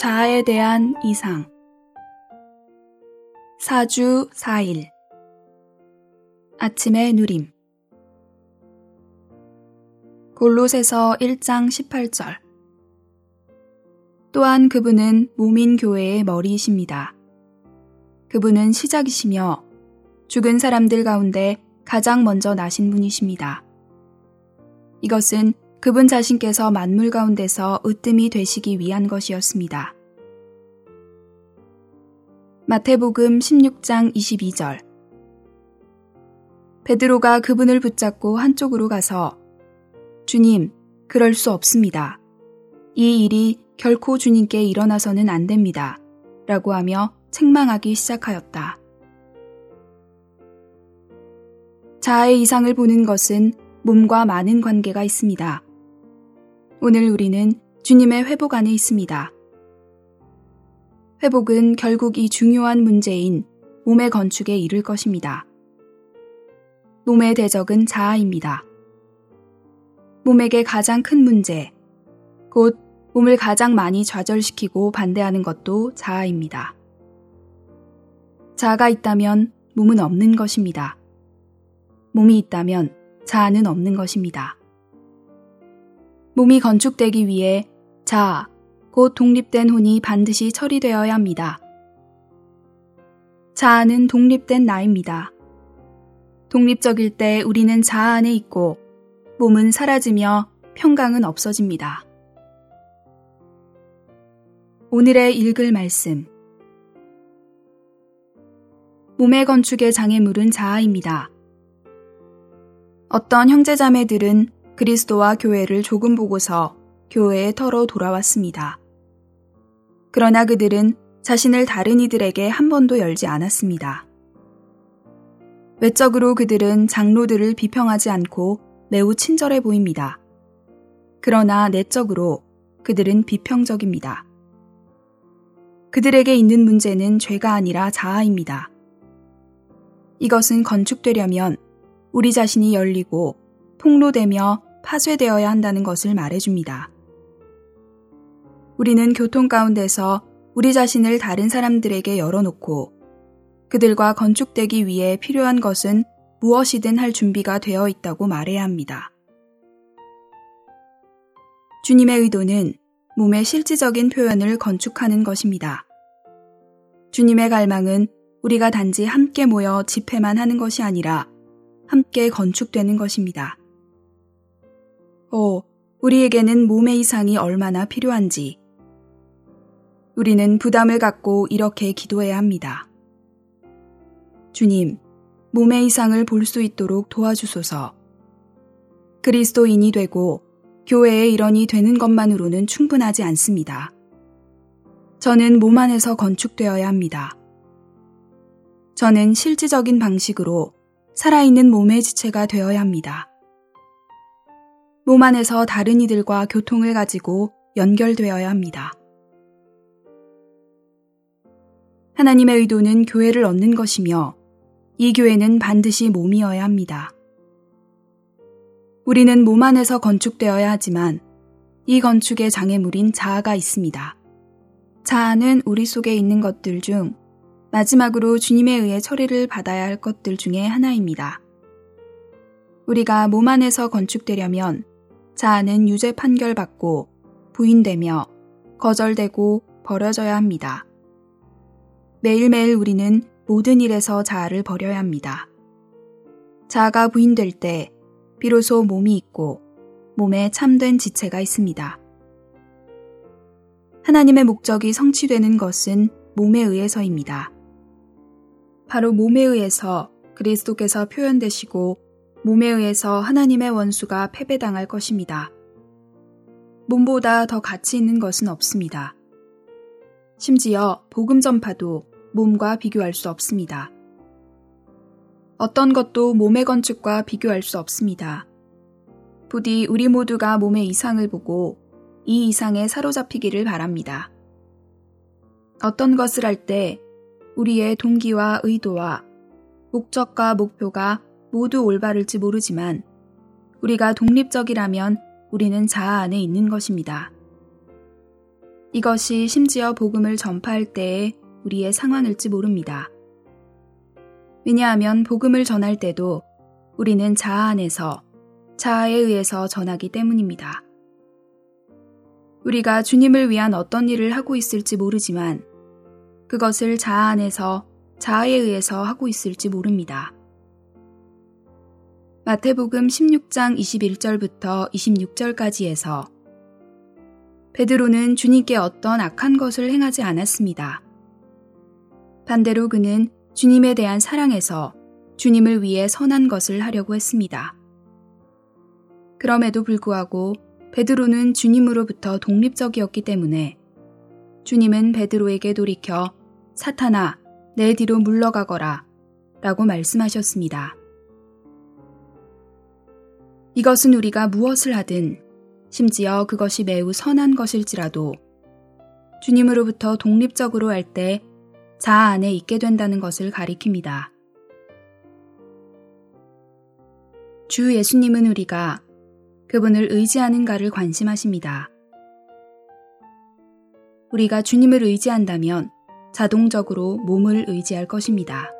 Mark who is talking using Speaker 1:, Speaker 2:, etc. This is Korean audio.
Speaker 1: 자아에 대한 이상 4주 4일 아침의 누림 골롯에서 1장 18절 또한 그분은 몸인 교회의 머리이십니다. 그분은 시작이시며 죽은 사람들 가운데 가장 먼저 나신 분이십니다. 이것은 그분 자신께서 만물 가운데서 으뜸이 되시기 위한 것이었습니다. 마태복음 16장 22절 베드로가 그분을 붙잡고 한쪽으로 가서 주님, 그럴 수 없습니다. 이 일이 결코 주님께 일어나서는 안 됩니다. 라고 하며 책망하기 시작하였다. 자아의 이상을 보는 것은 몸과 많은 관계가 있습니다. 오늘 우리는 주님의 회복 안에 있습니다. 회복은 결국 이 중요한 문제인 몸의 건축에 이를 것입니다. 몸의 대적은 자아입니다. 몸에게 가장 큰 문제, 곧 몸을 가장 많이 좌절시키고 반대하는 것도 자아입니다. 자아가 있다면 몸은 없는 것입니다. 몸이 있다면 자아는 없는 것입니다. 몸이 건축되기 위해 자, 곧 독립된 혼이 반드시 처리되어야 합니다. 자아는 독립된 나입니다. 독립적일 때 우리는 자아 안에 있고 몸은 사라지며 평강은 없어집니다. 오늘의 읽을 말씀. 몸의 건축의 장애물은 자아입니다. 어떤 형제자매들은 그리스도와 교회를 조금 보고서 교회에 털어 돌아왔습니다. 그러나 그들은 자신을 다른 이들에게 한 번도 열지 않았습니다. 외적으로 그들은 장로들을 비평하지 않고 매우 친절해 보입니다. 그러나 내적으로 그들은 비평적입니다. 그들에게 있는 문제는 죄가 아니라 자아입니다. 이것은 건축되려면 우리 자신이 열리고 통로되며 파쇄되어야 한다는 것을 말해줍니다. 우리는 교통 가운데서 우리 자신을 다른 사람들에게 열어놓고 그들과 건축되기 위해 필요한 것은 무엇이든 할 준비가 되어 있다고 말해야 합니다. 주님의 의도는 몸의 실질적인 표현을 건축하는 것입니다. 주님의 갈망은 우리가 단지 함께 모여 집회만 하는 것이 아니라 함께 건축되는 것입니다. 오, 우리에게는 몸의 이상이 얼마나 필요한지. 우리는 부담을 갖고 이렇게 기도해야 합니다. 주님, 몸의 이상을 볼 수 있도록 도와주소서. 그리스도인이 되고 교회의 일원이 되는 것만으로는 충분하지 않습니다. 저는 몸 안에서 건축되어야 합니다. 저는 실질적인 방식으로 살아있는 몸의 지체가 되어야 합니다. 몸 안에서 다른 이들과 교통을 가지고 연결되어야 합니다. 하나님의 의도는 교회를 얻는 것이며 이 교회는 반드시 몸이어야 합니다. 우리는 몸 안에서 건축되어야 하지만 이 건축의 장애물인 자아가 있습니다. 자아는 우리 속에 있는 것들 중 마지막으로 주님에 의해 처리를 받아야 할 것들 중에 하나입니다. 우리가 몸 안에서 건축되려면 자아는 유죄 판결받고 부인되며 거절되고 버려져야 합니다. 매일매일 우리는 모든 일에서 자아를 버려야 합니다. 자아가 부인될 때 비로소 몸이 있고 몸에 참된 지체가 있습니다. 하나님의 목적이 성취되는 것은 몸에 의해서입니다. 바로 몸에 의해서 그리스도께서 표현되시고 몸에 의해서 하나님의 원수가 패배당할 것입니다. 몸보다 더 가치 있는 것은 없습니다. 심지어 복음 전파도 몸과 비교할 수 없습니다. 어떤 것도 몸의 건축과 비교할 수 없습니다. 부디 우리 모두가 몸의 이상을 보고 이 이상에 사로잡히기를 바랍니다. 어떤 것을 할 때 우리의 동기와 의도와 목적과 목표가 모두 올바를지 모르지만 우리가 독립적이라면 우리는 자아 안에 있는 것입니다. 이것이 심지어 복음을 전파할 때의 우리의 상황일지 모릅니다. 왜냐하면 복음을 전할 때도 우리는 자아 안에서 자아에 의해서 전하기 때문입니다. 우리가 주님을 위한 어떤 일을 하고 있을지 모르지만 그것을 자아 안에서 자아에 의해서 하고 있을지 모릅니다. 마태복음 16장 21절부터 26절까지에서 베드로는 주님께 어떤 악한 것을 행하지 않았습니다. 반대로 그는 주님에 대한 사랑에서 주님을 위해 선한 것을 하려고 했습니다. 그럼에도 불구하고 베드로는 주님으로부터 독립적이었기 때문에 주님은 베드로에게 돌이켜 사탄아, 내 뒤로 물러가거라 라고 말씀하셨습니다. 이것은 우리가 무엇을 하든 심지어 그것이 매우 선한 것일지라도 주님으로부터 독립적으로 할 때 자아 안에 있게 된다는 것을 가리킵니다. 주 예수님은 우리가 그분을 의지하는가를 관심하십니다. 우리가 주님을 의지한다면 자동적으로 몸을 의지할 것입니다.